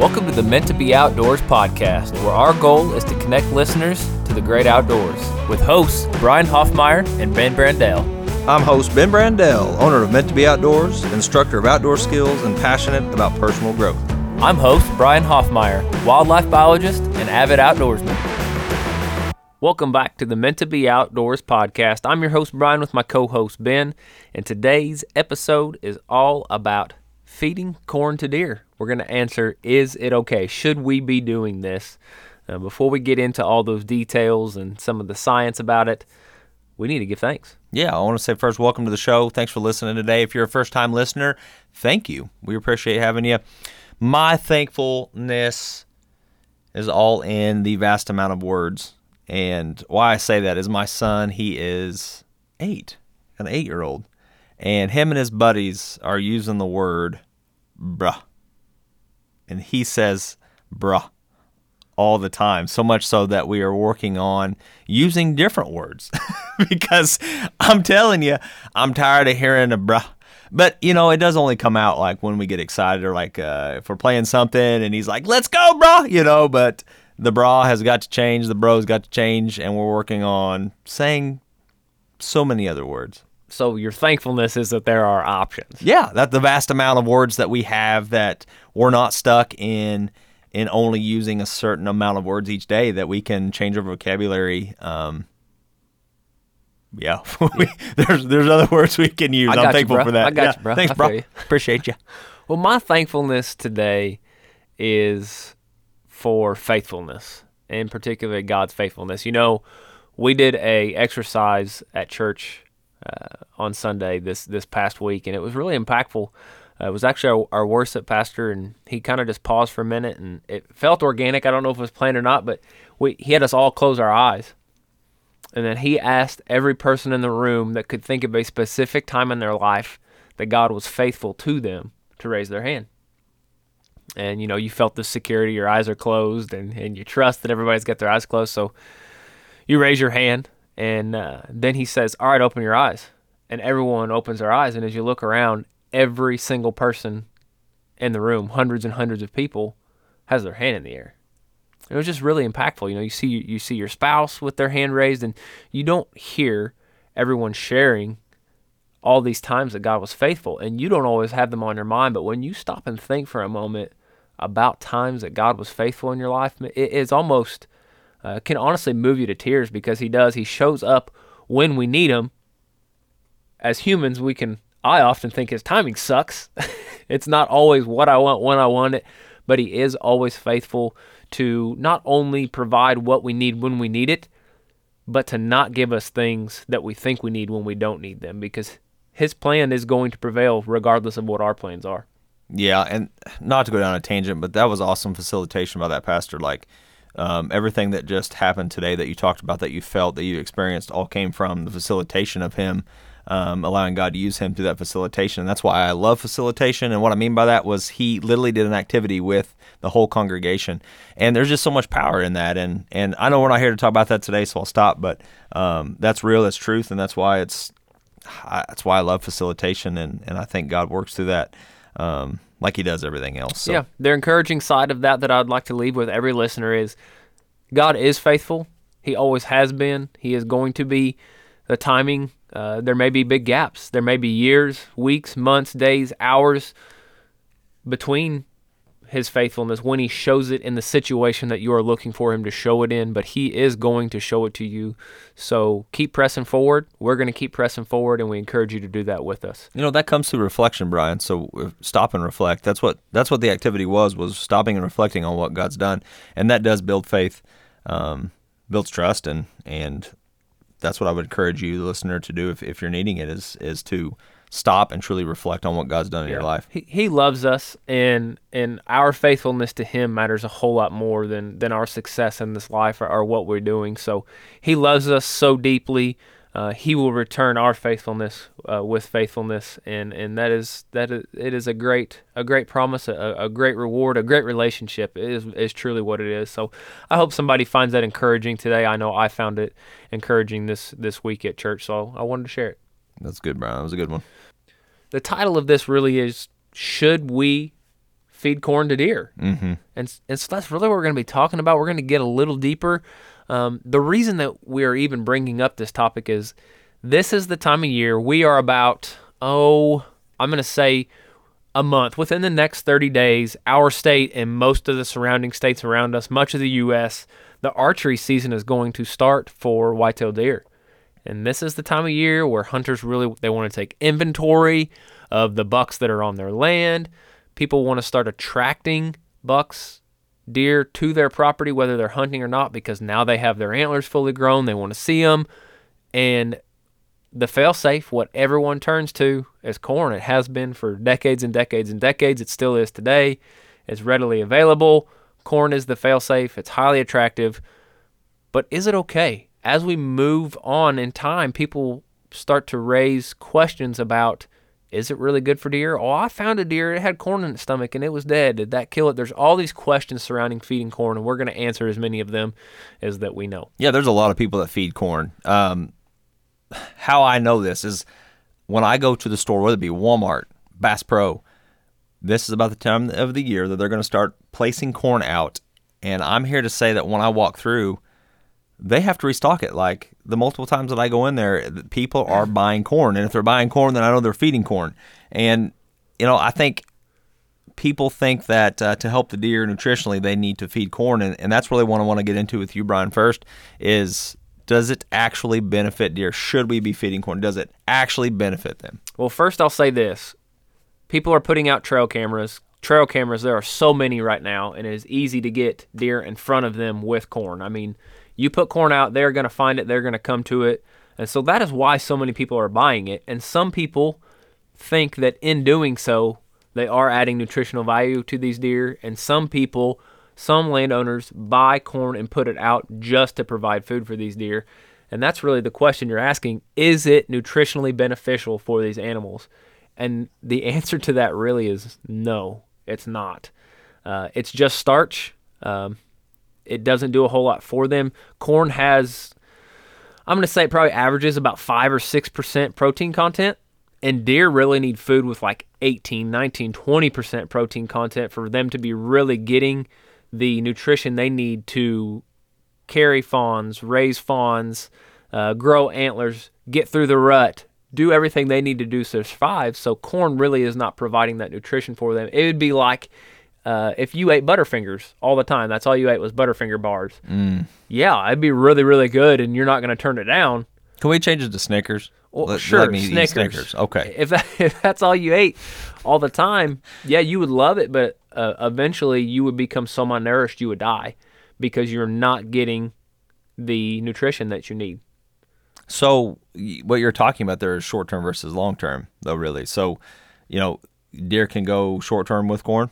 Welcome to the Meant to Be Outdoors podcast, where our goal is to connect listeners to the great outdoors with hosts Brian Hoffmeyer and Ben Brandell. I'm host Ben Brandell, owner of Meant to Be Outdoors, instructor of outdoor skills, and passionate about personal growth. I'm host Brian Hoffmeyer, wildlife biologist and avid outdoorsman. Welcome back to the Meant to Be Outdoors podcast. I'm your host Brian with my co-host Ben, and today's episode is all about feeding corn to deer. We're going to answer is it okay? Should we be doing this? Uh, before we get into all those details and some of the science about it, we need to give thanks. Yeah, I want to say first, welcome to the show. Thanks for listening today. If you're a first time listener, thank you. We appreciate having you. My thankfulness is all in the vast amount of words. And why I say that is my son, he is eight, an eight year old. And him and his buddies are using the word bruh. And he says bruh all the time, so much so that we are working on using different words because I'm telling you, I'm tired of hearing a bruh. But you know, it does only come out like when we get excited or like uh, if we're playing something and he's like, "Let's go, bro," you know. But the bra has got to change, the bro's got to change, and we're working on saying so many other words. So your thankfulness is that there are options. Yeah, that the vast amount of words that we have that we're not stuck in in only using a certain amount of words each day that we can change our vocabulary. Um, yeah, there's there's other words we can use. I am thankful you, for that. I got yeah. you, bro. Thanks, bro. you. Appreciate you. Well, my thankfulness today is for faithfulness, in particular God's faithfulness. You know, we did a exercise at church uh, on Sunday this this past week, and it was really impactful. Uh, it was actually our, our worship pastor, and he kind of just paused for a minute, and it felt organic. I don't know if it was planned or not, but we he had us all close our eyes, and then he asked every person in the room that could think of a specific time in their life that God was faithful to them to raise their hand. And you know, you felt the security, your eyes are closed, and, and you trust that everybody's got their eyes closed. So you raise your hand, and uh, then he says, All right, open your eyes. And everyone opens their eyes. And as you look around, every single person in the room, hundreds and hundreds of people, has their hand in the air. It was just really impactful. You know, you see you see your spouse with their hand raised, and you don't hear everyone sharing all these times that God was faithful, and you don't always have them on your mind. But when you stop and think for a moment about times that God was faithful in your life, it is almost uh, can honestly move you to tears because He does. He shows up when we need Him. As humans, we can. I often think His timing sucks. it's not always what I want when I want it, but He is always faithful to not only provide what we need when we need it, but to not give us things that we think we need when we don't need them because his plan is going to prevail regardless of what our plans are. Yeah, and not to go down a tangent, but that was awesome facilitation by that pastor. Like um, everything that just happened today that you talked about, that you felt, that you experienced, all came from the facilitation of him um, allowing God to use him through that facilitation. And that's why I love facilitation. And what I mean by that was he literally did an activity with the whole congregation, and there's just so much power in that. And and I know we're not here to talk about that today, so I'll stop. But um, that's real, that's truth, and that's why it's I, that's why I love facilitation, and and I think God works through that. Um, like he does everything else. So. Yeah, the encouraging side of that that I'd like to leave with every listener is God is faithful. He always has been. He is going to be. The timing uh, there may be big gaps. There may be years, weeks, months, days, hours between his faithfulness when he shows it in the situation that you are looking for him to show it in, but he is going to show it to you. So keep pressing forward. We're going to keep pressing forward, and we encourage you to do that with us. You know that comes through reflection, Brian. So uh, stop and reflect. That's what that's what the activity was was stopping and reflecting on what God's done, and that does build faith, um, builds trust, and and that's what I would encourage you, the listener, to do if, if you're needing it is is to stop and truly reflect on what God's done in Yeah. your life. He, he loves us, and and our faithfulness to Him matters a whole lot more than than our success in this life or, or what we're doing. So He loves us so deeply. Uh, he will return our faithfulness uh, with faithfulness, and, and that is that is, it is a great a great promise, a, a great reward, a great relationship. It is is truly what it is. So I hope somebody finds that encouraging today. I know I found it encouraging this this week at church, so I wanted to share it. That's good, Brian. That was a good one. The title of this really is Should We feed corn to deer. Mm-hmm. And, and so that's really what we're going to be talking about. We're going to get a little deeper. Um, the reason that we're even bringing up this topic is this is the time of year we are about, oh, I'm going to say a month. Within the next 30 days, our state and most of the surrounding states around us, much of the U.S., the archery season is going to start for whitetail deer. And this is the time of year where hunters really they want to take inventory of the bucks that are on their land. People want to start attracting bucks, deer to their property whether they're hunting or not because now they have their antlers fully grown, they want to see them. And the failsafe, what everyone turns to is corn. It has been for decades and decades and decades. It still is today. It's readily available. Corn is the failsafe. It's highly attractive. But is it okay? As we move on in time, people start to raise questions about is it really good for deer? Oh, I found a deer. It had corn in its stomach and it was dead. Did that kill it? There's all these questions surrounding feeding corn, and we're going to answer as many of them as that we know. Yeah, there's a lot of people that feed corn. Um, how I know this is when I go to the store, whether it be Walmart, Bass Pro, this is about the time of the year that they're going to start placing corn out. And I'm here to say that when I walk through, they have to restock it. Like the multiple times that I go in there, people are buying corn, and if they're buying corn, then I know they're feeding corn. And you know, I think people think that uh, to help the deer nutritionally, they need to feed corn, and, and that's really what I want to get into with you, Brian. First is does it actually benefit deer? Should we be feeding corn? Does it actually benefit them? Well, first I'll say this: people are putting out trail cameras. Trail cameras, there are so many right now, and it is easy to get deer in front of them with corn. I mean, you put corn out, they're going to find it, they're going to come to it. And so that is why so many people are buying it. And some people think that in doing so, they are adding nutritional value to these deer. And some people, some landowners, buy corn and put it out just to provide food for these deer. And that's really the question you're asking is it nutritionally beneficial for these animals? And the answer to that really is no, it's not. Uh, it's just starch. Um, it doesn't do a whole lot for them. Corn has, I'm going to say, it probably averages about 5 or 6% protein content. And deer really need food with like 18, 19, 20% protein content for them to be really getting the nutrition they need to carry fawns, raise fawns, uh, grow antlers, get through the rut, do everything they need to do to survive. So corn really is not providing that nutrition for them. It would be like uh, if you ate Butterfingers all the time, that's all you ate was Butterfinger bars. Mm. Yeah, it'd be really, really good, and you're not going to turn it down. Can we change it to Snickers? Well, let, sure, let Snickers. Snickers. Okay. If, that, if that's all you ate all the time, yeah, you would love it, but uh, eventually you would become so malnourished you would die because you're not getting the nutrition that you need. So what you're talking about there is short term versus long term, though, really. So, you know, deer can go short term with corn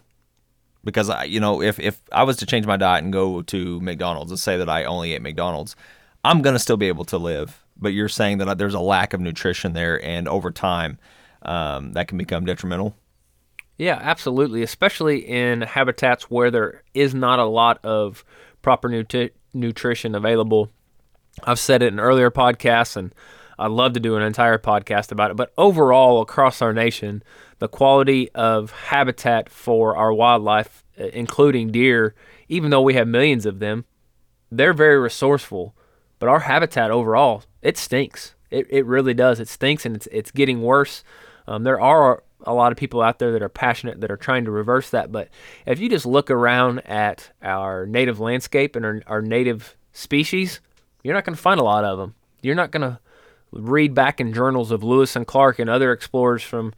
because I, you know, if if I was to change my diet and go to McDonald's and say that I only ate McDonald's, I'm gonna still be able to live. But you're saying that there's a lack of nutrition there, and over time, um, that can become detrimental. Yeah, absolutely. Especially in habitats where there is not a lot of proper nutri- nutrition available. I've said it in earlier podcasts, and I'd love to do an entire podcast about it. But overall, across our nation, the quality of habitat for our wildlife, uh, including deer, even though we have millions of them, they're very resourceful. But our habitat overall, it stinks. It, it really does. It stinks and it's, it's getting worse. Um, there are a lot of people out there that are passionate that are trying to reverse that. But if you just look around at our native landscape and our, our native species, you're not going to find a lot of them. You're not going to read back in journals of Lewis and Clark and other explorers from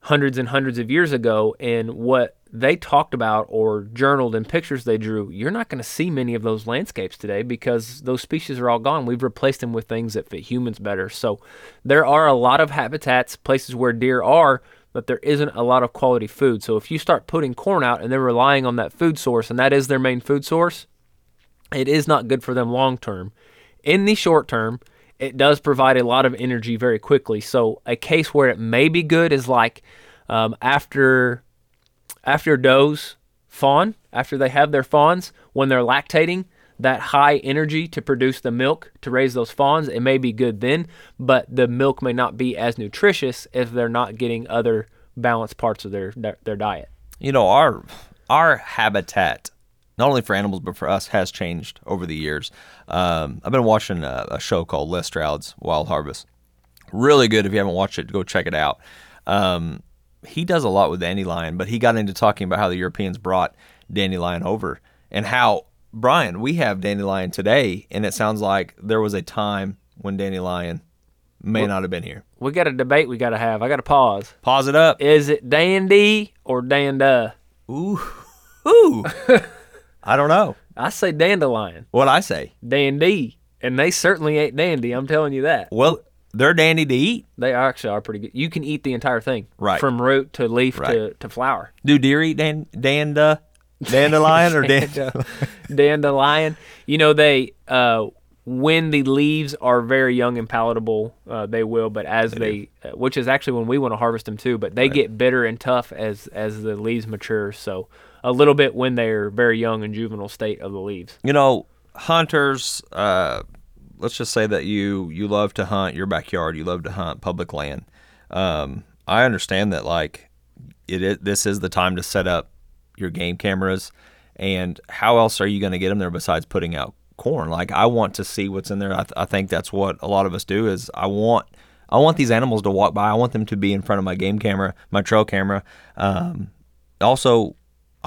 hundreds and hundreds of years ago and what they talked about or journaled in pictures they drew, you're not going to see many of those landscapes today because those species are all gone. We've replaced them with things that fit humans better. So there are a lot of habitats, places where deer are, but there isn't a lot of quality food. So if you start putting corn out and they're relying on that food source and that is their main food source, it is not good for them long term. In the short term, it does provide a lot of energy very quickly. So a case where it may be good is like um, after after does fawn, after they have their fawns, when they're lactating, that high energy to produce the milk to raise those fawns, it may be good then, but the milk may not be as nutritious if they're not getting other balanced parts of their their, their diet. you know our our habitat not only for animals but for us has changed over the years. Um, i've been watching a, a, show called les stroud's wild harvest. Really good if you haven't watched it go check it out. Um, he does a lot with dandelion but he got into talking about how the europeans brought dandelion over and how brian we have dandelion today and it sounds like there was a time when dandelion may well, not have been here. we got a debate we got to have. I got to pause. Pause it up. Is it dandy or danda? Ooh. Ooh. I don't know. I say dandelion. What I say? Dandy. And they certainly ain't dandy, I'm telling you that. Well, they're dandy to eat. They actually are pretty good. You can eat the entire thing. Right. From root to leaf right. to, to flower. Do deer eat dan- danda? Dandelion or danda? dandelion. You know, they uh, when the leaves are very young and palatable, uh, they will. But as they, they uh, which is actually when we want to harvest them too, but they right. get bitter and tough as as the leaves mature. So a little bit when they're very young and juvenile state of the leaves. You know, hunters. Uh, let's just say that you you love to hunt your backyard. You love to hunt public land. Um, I understand that like it is, this is the time to set up your game cameras. And how else are you going to get them there besides putting out corn. Like I want to see what's in there. I, th- I think that's what a lot of us do. Is I want I want these animals to walk by. I want them to be in front of my game camera, my trail camera. Um, also,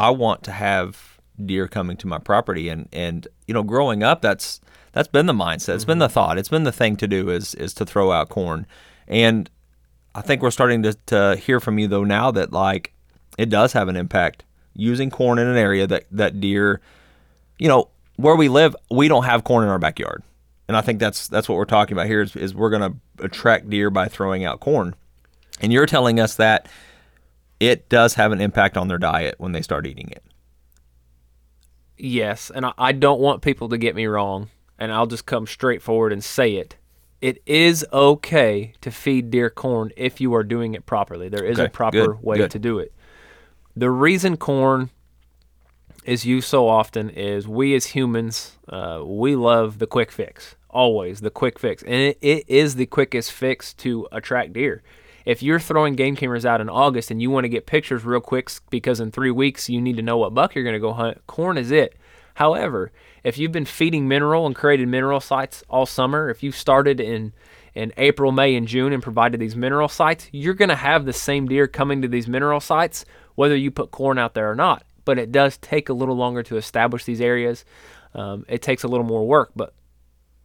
I want to have deer coming to my property, and and you know, growing up, that's that's been the mindset. It's mm-hmm. been the mm-hmm. thought. It's been the thing to do is is to throw out corn, and I think we're starting to to hear from you though now that like it does have an impact using corn in an area that that deer, you know, where we live, we don't have corn in our backyard. And I think that's that's what we're talking about here is, is we're going to attract deer by throwing out corn. And you're telling us that it does have an impact on their diet when they start eating it. Yes, and I, I don't want people to get me wrong, and I'll just come straight forward and say it. It is okay to feed deer corn if you are doing it properly. There is okay, a proper good, way good. to do it. The reason corn is used so often is we as humans, uh, we love the quick fix. Always the quick fix. And it, it is the quickest fix to attract deer. If you're throwing game cameras out in August and you want to get pictures real quick because in three weeks you need to know what buck you're going to go hunt, corn is it. However, if you've been feeding mineral and created mineral sites all summer, if you started in in April, May, and June and provided these mineral sites, you're going to have the same deer coming to these mineral sites whether you put corn out there or not but it does take a little longer to establish these areas. Um, it takes a little more work, but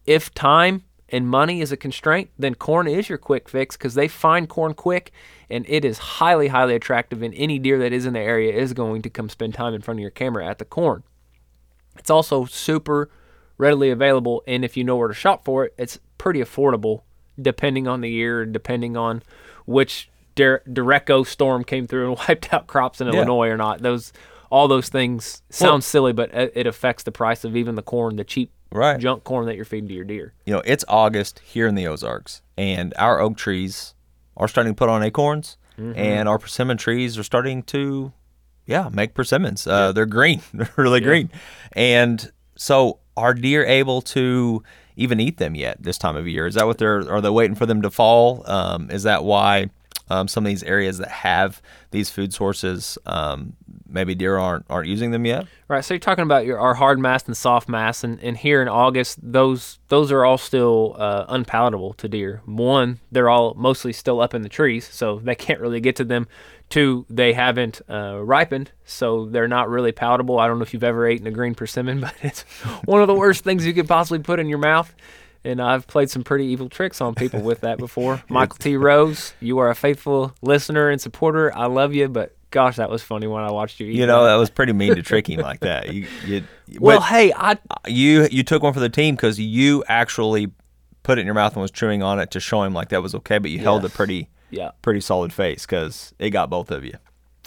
if time and money is a constraint, then corn is your quick fix because they find corn quick and it is highly, highly attractive. And any deer that is in the area is going to come spend time in front of your camera at the corn. It's also super readily available, and if you know where to shop for it, it's pretty affordable depending on the year, depending on which Derecho storm came through and wiped out crops in yeah. Illinois or not. Those all those things sound well, silly, but uh, it affects the price of even the corn, the cheap right. junk corn that you're feeding to your deer. You know, it's August here in the Ozarks, and our oak trees are starting to put on acorns, mm-hmm. and our persimmon trees are starting to, yeah, make persimmons. Uh, yeah. They're green, they're really yeah. green, and so are deer able to even eat them yet this time of year? Is that what they're? Are they waiting for them to fall? Um, is that why? Um, some of these areas that have these food sources um, maybe deer aren't aren't using them yet. Right. So you're talking about your our hard mass and soft mass, and, and here in August, those those are all still uh, unpalatable to deer. One, they're all mostly still up in the trees, so they can't really get to them. Two, they haven't uh, ripened, so they're not really palatable. I don't know if you've ever eaten a green persimmon, but it's one of the worst things you could possibly put in your mouth. And I've played some pretty evil tricks on people with that before. Michael T. Rose, you are a faithful listener and supporter. I love you, but gosh, that was funny when I watched you. you know, that. that. was pretty mean to trick him like that. You, you, well, hey, I you you took one for the team because you actually put it in your mouth and was chewing on it to show him like that was okay, but you yes. held a pretty yeah pretty solid face because it got both of you.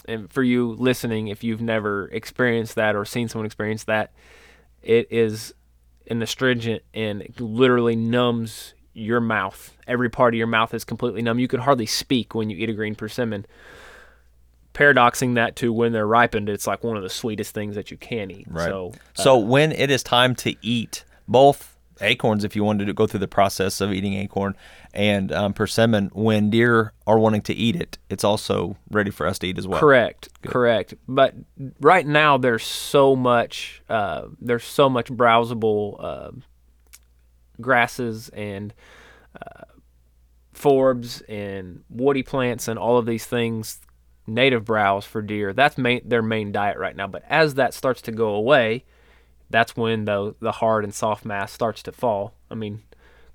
And for you listening, if you've never experienced that or seen someone experience that, it is an astringent and it literally numbs your mouth. Every part of your mouth is completely numb. You can hardly speak when you eat a green persimmon paradoxing that to when they're ripened, it's like one of the sweetest things that you can eat. Right. So, uh, so when it is time to eat both acorns if you wanted to go through the process of eating acorn and um, persimmon. When deer are wanting to eat it, it's also ready for us to eat as well. Correct, correct. But right now there's so much uh, there's so much browsable uh, grasses and uh, forbs and woody plants and all of these things native browse for deer. That's main, their main diet right now. But as that starts to go away, that's when the the hard and soft mass starts to fall. I mean,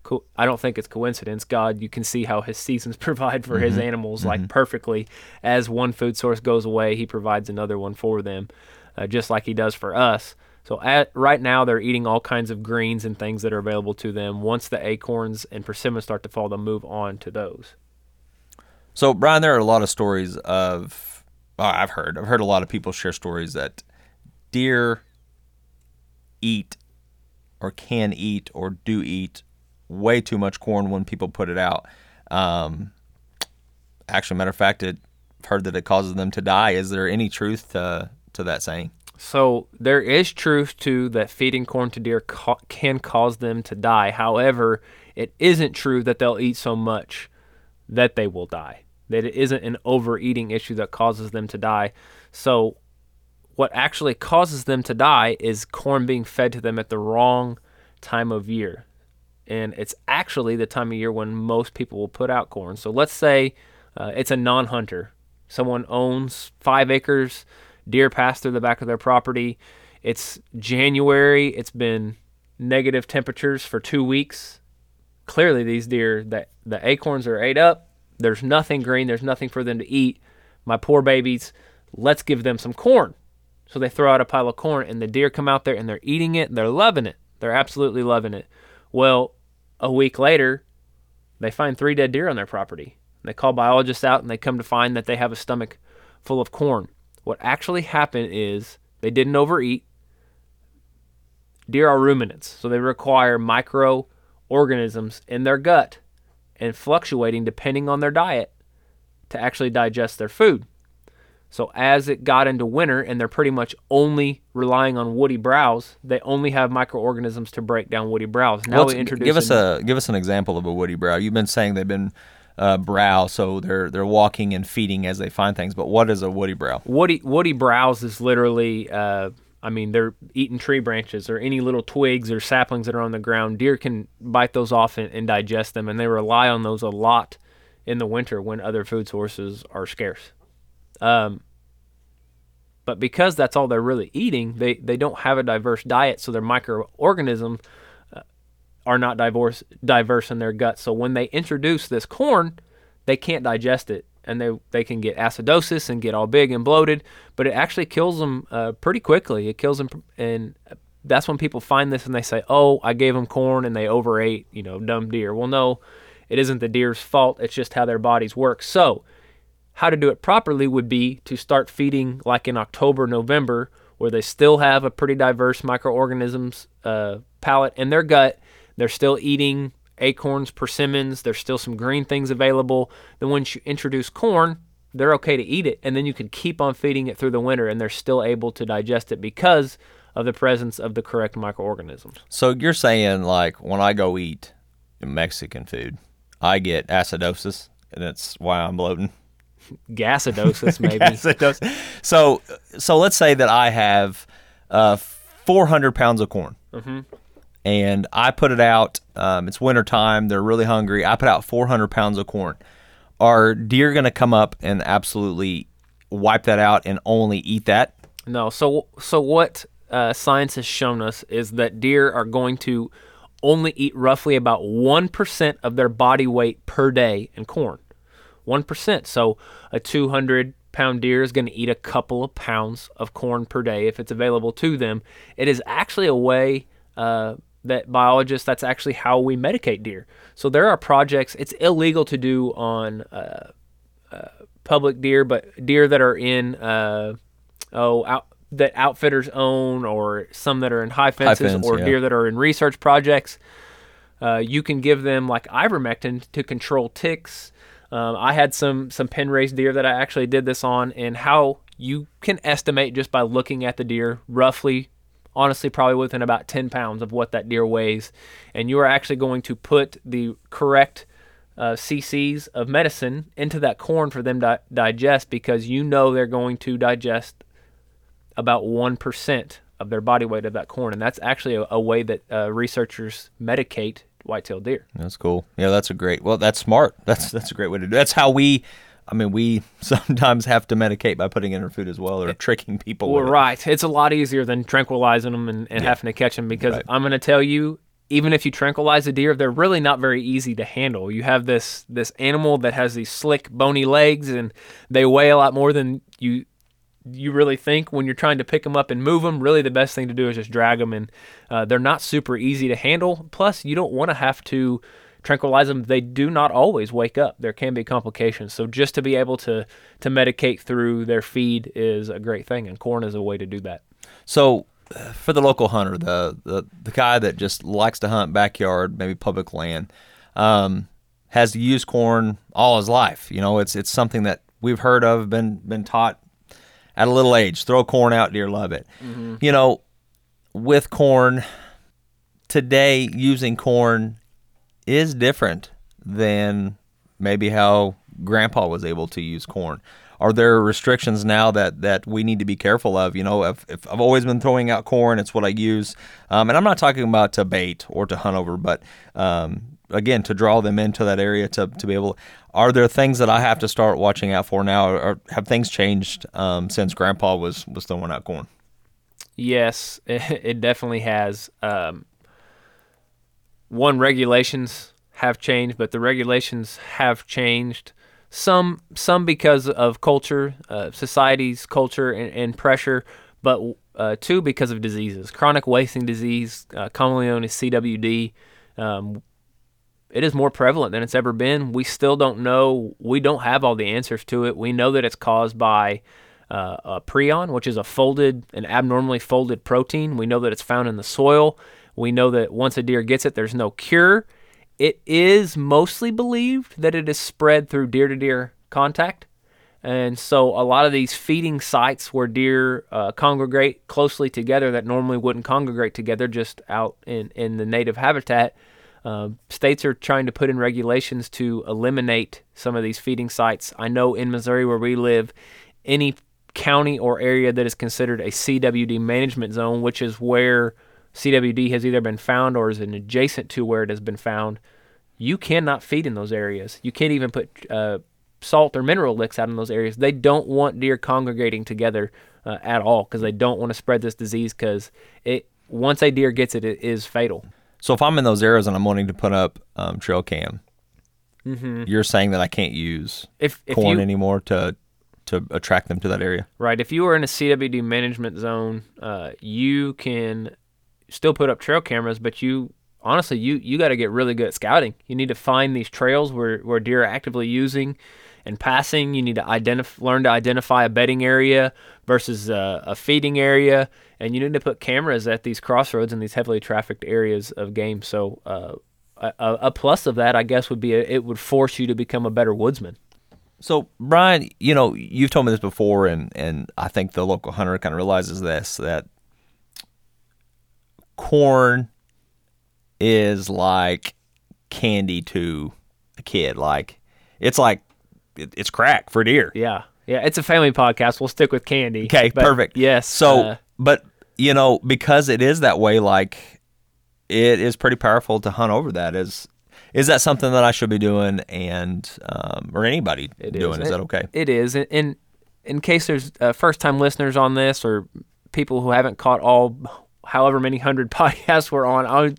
co- I don't think it's coincidence. God, you can see how His seasons provide for His animals like perfectly. As one food source goes away, He provides another one for them, uh, just like He does for us. So at right now they're eating all kinds of greens and things that are available to them. Once the acorns and persimmons start to fall, they'll move on to those. So, Brian, there are a lot of stories of, oh, I've heard, I've heard a lot of people share stories that deer eat or can eat or do eat way too much corn when people put it out. Um, actually, matter of fact, it, I've heard that it causes them to die. Is there any truth to, to that saying? So there is truth to that feeding corn to deer ca- can cause them to die. However, it isn't true that they'll eat so much that they will die. That it isn't an overeating issue that causes them to die. So what actually causes them to die is corn being fed to them at the wrong time of year. And it's actually the time of year when most people will put out corn. So let's say uh, it's a non hunter. Someone owns five acres, deer pass through the back of their property. It's January, it's been negative temperatures for two weeks. Clearly, these deer, that the acorns are ate up. There's nothing green, there's nothing for them to eat. My poor babies, let's give them some corn. So they throw out a pile of corn, and the deer come out there and they're eating it. They're loving it. They're absolutely loving it. Well, a week later, they find three dead deer on their property. They call biologists out, and they come to find that they have a stomach full of corn. What actually happened is they didn't overeat. Deer are ruminants, so they require microorganisms in their gut and fluctuating depending on their diet to actually digest their food. So as it got into winter and they're pretty much only relying on woody browse, they only have microorganisms to break down woody browse. Now we introduce give us a, a give us an example of a woody brow. You've been saying they've been uh, brow, so they're they're walking and feeding as they find things. But what is a woody brow? woody woody browse is literally uh, I mean they're eating tree branches or any little twigs or saplings that are on the ground. Deer can bite those off and, and digest them, and they rely on those a lot in the winter when other food sources are scarce. Um, but because that's all they're really eating, they, they don't have a diverse diet, so their microorganisms uh, are not diverse diverse in their gut. So when they introduce this corn, they can't digest it, and they they can get acidosis and get all big and bloated. But it actually kills them uh, pretty quickly. It kills them, and that's when people find this and they say, "Oh, I gave them corn and they overate." You know, dumb deer. Well, no, it isn't the deer's fault. It's just how their bodies work. So how to do it properly would be to start feeding like in October, November, where they still have a pretty diverse microorganisms uh, palette in their gut. They're still eating acorns, persimmons. There's still some green things available. Then once you introduce corn, they're okay to eat it, and then you can keep on feeding it through the winter, and they're still able to digest it because of the presence of the correct microorganisms. So you're saying like when I go eat Mexican food, I get acidosis, and that's why I'm bloating. Gassidosis, maybe. Acidosis. So so let's say that I have uh, 400 pounds of corn. And I put it out. Um, it's wintertime. They're really hungry. I put out 400 pounds of corn. Are deer going to come up and absolutely wipe that out and only eat that? No. So so what uh, science has shown us is that deer are going to only eat roughly about one percent of their body weight per day in corn. One percent. So a 200 pound deer is going to eat a couple of pounds of corn per day if it's available to them. It is actually a way. Uh, that biologists, that's actually how we medicate deer. So there are projects, it's illegal to do on uh, uh, public deer, but deer that are in, uh, oh, out, that outfitters own, or some that are in high fences, fence, or yeah. deer that are in research projects. Uh, you can give them like ivermectin to control ticks. Um, I had some some pen raised deer that I actually did this on, and how you can estimate just by looking at the deer roughly honestly probably within about 10 pounds of what that deer weighs. And you are actually going to put the correct uh, cc's of medicine into that corn for them to digest because you know they're going to digest about 1% of their body weight of that corn. And that's actually a, a way that uh, researchers medicate white-tailed deer. That's cool. Yeah, that's a great. Well, that's smart. That's that's a great way to do. That's how we. I mean, we sometimes have to medicate by putting in our food as well, or tricking people. Well, with it. right. It's a lot easier than tranquilizing them and, and having to catch them because Right. I'm going to tell you, even if you tranquilize a deer, they're really not very easy to handle. You have this this animal that has these slick, bony legs, and they weigh a lot more than you you really think when you're trying to pick them up and move them. Really, the best thing to do is just drag them, and uh, they're not super easy to handle. Plus, you don't want to have to tranquilize them. They do not always wake up. There can be complications. So just to be able to to medicate through their feed is a great thing, and corn is a way to do that. So, uh, for the local hunter, the, the the guy that just likes to hunt backyard, maybe public land, um, has used corn all his life. You know, it's it's something that we've heard of, been been taught at a little age. Throw corn out, deer love it. You know, with corn today, using corn is different than maybe how Grandpa was able to use corn. Are there restrictions now that, that we need to be careful of? You know, if, if I've always been throwing out corn, it's what I use. Um, and I'm not talking about to bait or to hunt over, but um, again, to draw them into that area to, to be able. Are there things that I have to start watching out for now, or have things changed um, since Grandpa was was throwing out corn? Yes, it, it definitely has. Um, one regulations have changed, but the regulations have changed. Some some because of culture, uh, society's culture and, and pressure, but uh, two because of diseases. Chronic wasting disease, uh, commonly known as CWD, um, it is more prevalent than it's ever been. We still don't know. We don't have all the answers to it. We know that it's caused by uh, a prion, which is a folded, an abnormally folded protein. We know that it's found in the soil. We know that once a deer gets it, there's no cure. It is mostly believed that it is spread through deer to deer contact. And so a lot of these feeding sites where deer uh, congregate closely together that normally wouldn't congregate together just out in, in the native habitat, uh, states are trying to put in regulations to eliminate some of these feeding sites. I know in Missouri where we live, any county or area that is considered a CWD management zone, which is where CWD has either been found or is adjacent to where it has been found, you cannot feed in those areas. You can't even put uh, salt or mineral licks out in those areas. They don't want deer congregating together uh, at all because they don't want to spread this disease because it once a deer gets it, it is fatal. So if I'm in those areas and I'm wanting to put up um, trail cam, you're saying that I can't use If, if corn you, anymore to to attract them to that area. Right. If you are in a CWD management zone, uh, you can still put up trail cameras, but you honestly you you got to get really good at scouting. You need to find these trails where where deer are actively using and passing. You need to identify learn to identify a bedding area versus a, a feeding area, and you need to put cameras at these crossroads and these heavily trafficked areas of game. So. Uh, a, a plus of that, I guess, would be a, it would force you to become a better woodsman. So Brian, you know, you've told me this before, and and I think the local hunter kind of realizes this that corn is like candy to a kid. Like it's like it, it's crack for deer. Yeah, yeah, it's a family podcast. We'll stick with candy. Okay, perfect. Yes. So, uh, but you know, because it is that way, like it is pretty powerful to hunt over that. Is is that something that I should be doing, and um, or anybody doing? Is It- that okay? It is. And in in case there's uh, first time listeners on this or people who haven't caught all however many hundred podcasts we're on, I'll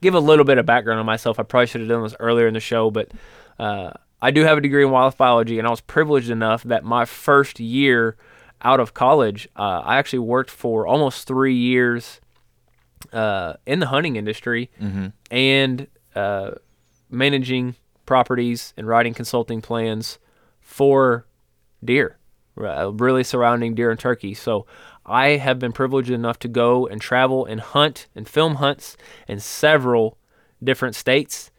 give a little bit of background on myself. I probably should have done this earlier in the show, but uh, I do have a degree in wildlife biology, and I was privileged enough that my first year out of college, uh, I actually worked for almost three years uh, in the hunting industry and uh, managing properties and writing consulting plans for deer, uh, really surrounding deer and turkey. So I have been privileged enough to go and travel and hunt and film hunts in several different states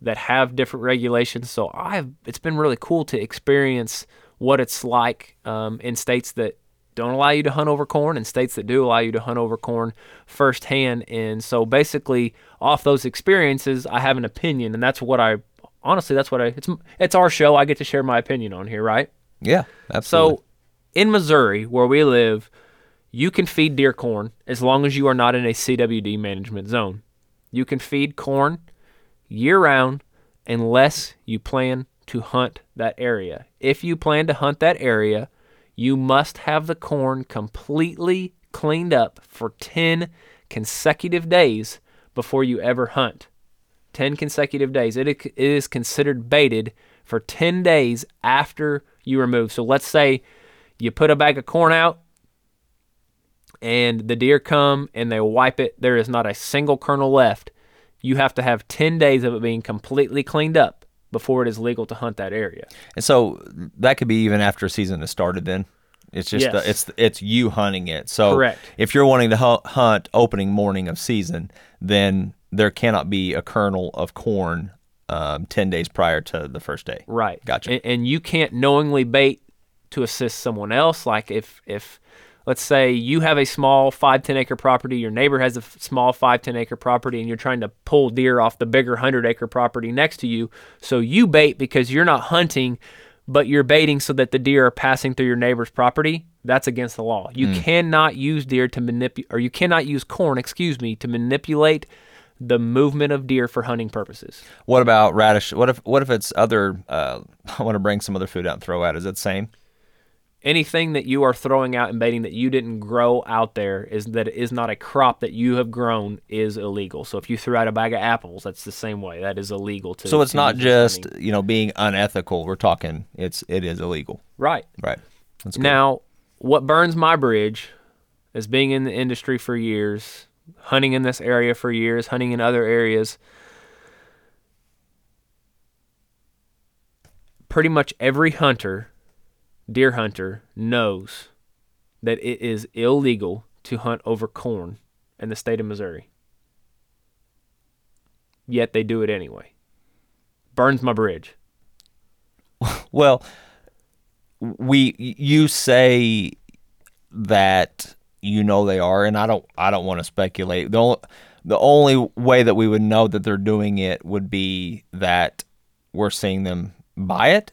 that have different regulations. So I've it's been really cool to experience what it's like um, in states that don't allow you to hunt over corn and states that do allow you to hunt over corn firsthand. And so basically, off those experiences, I have an opinion, and that's what I honestly that's what I it's it's our show. I get to share my opinion on here, right? Yeah, absolutely. So in Missouri, where we live, you can feed deer corn as long as you are not in a CWD management zone. You can feed corn year round unless you plan to hunt that area. If you plan to hunt that area, you must have the corn completely cleaned up for 10 consecutive days before you ever hunt. 10 consecutive days. It is considered baited for 10 days after you remove. So let's say you put a bag of corn out and the deer come and they wipe it. There is not a single kernel left. You have to have 10 days of it being completely cleaned up before it is legal to hunt that area. And so that could be even after a season has started then. It's just Yes. the, it's it's you hunting it. So Correct. if you're wanting to hunt opening morning of season, then there cannot be a kernel of corn um, 10 days prior to the first day. Right. Gotcha. And, and you can't knowingly bait to assist someone else. Like if if let's say you have a small five ten acre property, your neighbor has a f- small five ten acre property, and you're trying to pull deer off the bigger hundred acre property next to you. So you bait because you're not hunting, but you're baiting so that the deer are passing through your neighbor's property. That's against the law. You cannot use deer to manipulate, or you cannot use corn, excuse me, to manipulate the movement of deer for hunting purposes. What about radish? What if what if it's other uh, I want to bring some other food out and throw out. Is the same? Anything that you are throwing out and baiting that you didn't grow out there is that it is not a crop that you have grown is illegal. So if you threw out a bag of apples, that's the same way. That is illegal to. So it's not just, you know, being unethical. We're talking it's it is illegal. right Right. That's good. now. What burns my bridge is being in the industry for years, hunting in this area for years, hunting in other areas. Pretty much every hunter deer hunter knows that it is illegal to hunt over corn in the state of Missouri. Yet they do it anyway. Burns my bridge. Well, we you say that you know they are, and I don't I don't want to speculate. The only, the only way that we would know that they're doing it would be that we're seeing them buy it,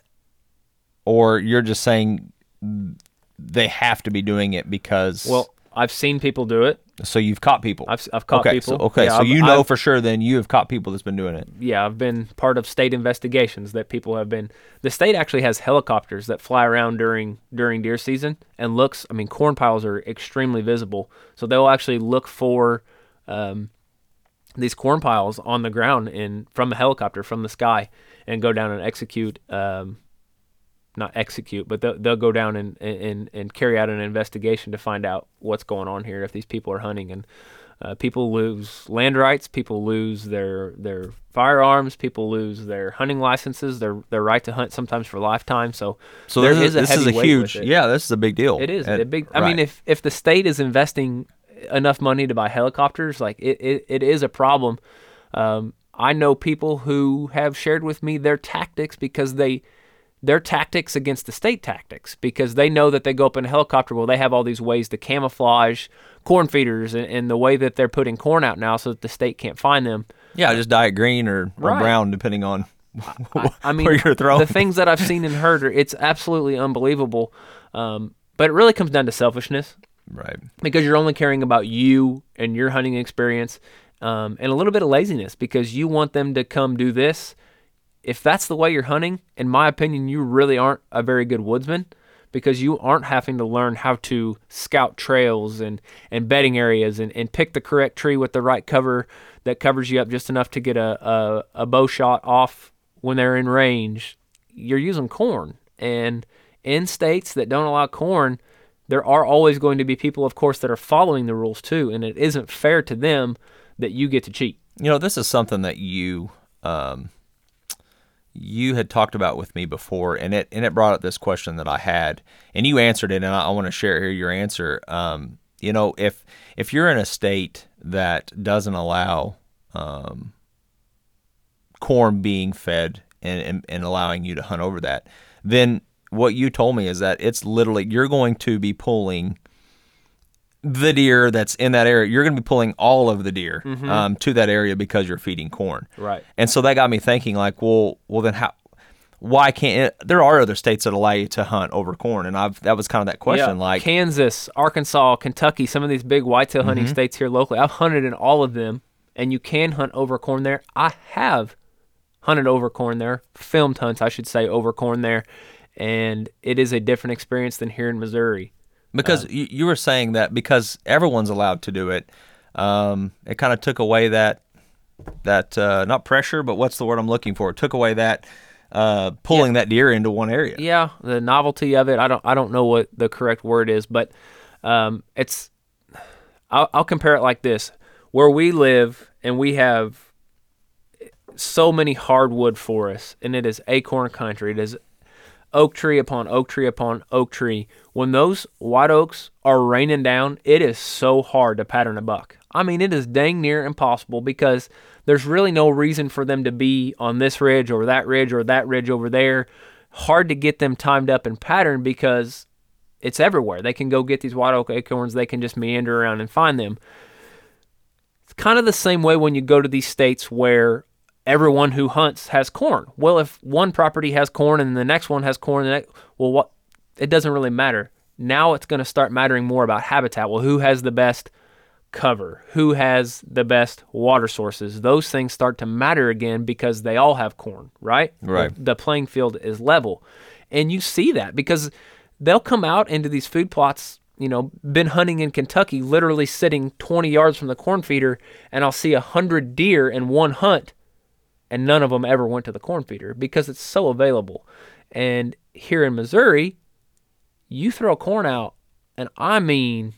or you're just saying they have to be doing it because Well, I've seen people do it. so you've caught people. I've, I've caught okay, people. so okay, Yeah, so I've- you know I've- for sure then you have caught people that's been doing it. yeah, I've been part of state investigations that people have been. The state actually has helicopters that fly around during during deer season and looks. I mean, corn piles are extremely visible, so they'll actually look for um, these corn piles on the ground and from a helicopter from the sky and go down and execute. Um, not execute, but they'll, they'll go down and, and and carry out an investigation to find out what's going on here. If these people are hunting and uh, people lose land rights, people lose their their firearms, people lose their hunting licenses, their their right to hunt sometimes for lifetime. So, So there this is a this is a huge yeah, this is a big deal. It is And- a big. I right. mean, if if the state is investing enough money to buy helicopters, like it, it, it is a problem. Um, I know people who have shared with me their tactics because they their tactics against the state tactics because they know that they go up in a helicopter. Well, they have all these ways to camouflage corn feeders and, and the way that they're putting corn out now so that the state can't find them. Yeah, just dye it green or, or Right. brown, depending on I mean, where you're throwing. the things that I've seen and heard, are, it's absolutely unbelievable. Um, but it really comes down to selfishness right. because you're only caring about you and your hunting experience um, and a little bit of laziness because you want them to come do this. If that's the way you're hunting, in my opinion, you really aren't a very good woodsman because you aren't having to learn how to scout trails and, and bedding areas and, and pick the correct tree with the right cover that covers you up just enough to get a, a, a bow shot off when they're in range. You're using corn. And in states that don't allow corn, there are always going to be people, of course, that are following the rules too, and it isn't fair to them that you get to cheat. You know, this is something that you um, you had talked about with me before, and it and it brought up this question that I had, and you answered it, and I, I want to share here your answer. Um, you know, if if you're in a state that doesn't allow um, corn being fed and, and and allowing you to hunt over that, then what you told me is that it's literally you're going to be pulling the deer that's in that area. You're going to be pulling all of the deer um, to that area because you're feeding corn. Right. And so that got me thinking, like, well, well, then how? Why can't there are other states that allow you to hunt over corn? And I've that was kind of that question, Yeah, like, Kansas, Arkansas, Kentucky, some of these big whitetail hunting Mm-hmm. states here locally. I've hunted in all of them, and you can hunt over corn there. I have hunted over corn there, filmed hunts, I should say, over corn there, and it is a different experience than here in Missouri. Because you, you were saying that because everyone's allowed to do it, um, it kind of took away that that uh, not pressure, but what's the word I'm looking for? It took away that uh, pulling that deer into one area. Yeah, the novelty of it. I don't. I don't know what the correct word is, but um, it's. I'll, I'll compare it like this: where we live, and we have so many hardwood forests, and it is acorn country. It is oak tree upon oak tree upon oak tree. When those white oaks are raining down, it is so hard to pattern a buck. I mean, it is dang near impossible because there's really no reason for them to be on this ridge or that ridge or that ridge over there. Hard to get them timed up and patterned because it's everywhere. They can go get these white oak acorns, they can just meander around and find them. It's kind of the same way when you go to these states where everyone who hunts has corn. Well, if one property has corn and the next one has corn, the next, well, what? It doesn't really matter. Now it's going to start mattering more about habitat. Well, who has the best cover? Who has the best water sources? Those things start to matter again because they all have corn, right? Right. The, the playing field is level. And you see that because they'll come out into these food plots, you know, been hunting in Kentucky, literally sitting 20 yards from the corn feeder, and I'll see a 100 deer in one hunt and none of them ever went to the corn feeder because it's so available. And here in Missouri, you throw corn out, and I mean,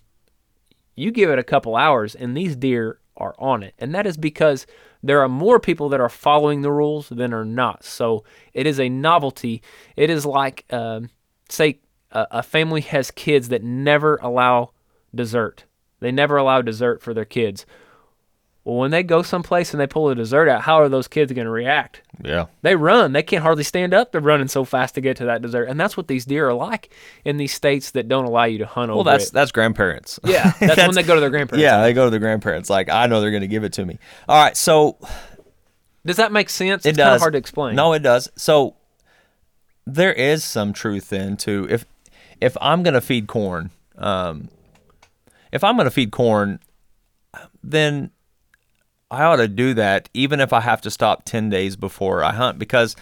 you give it a couple hours, and these deer are on it. And that is because there are more people that are following the rules than are not. So it is a novelty. It is like, um, say, a, a family has kids that never allow dessert. They never allow dessert for their kids. Well, when they go someplace and they pull a dessert out, how are those kids going to react? Yeah. They run. They can't hardly stand up. They're running so fast to get to that dessert, and that's what these deer are like in these states that don't allow you to hunt Well, over that's it. that's grandparents. Yeah, that's, when they go to their grandparents. Yeah, they go to their grandparents. Like I know they're going to give it to me. All right, so Does that make sense? it it's does. kind of hard to explain. No, it does. So there is some truth in to if if I'm going to feed corn, um, if I'm going to feed corn, then I ought to do that even if I have to stop 10 days before I hunt because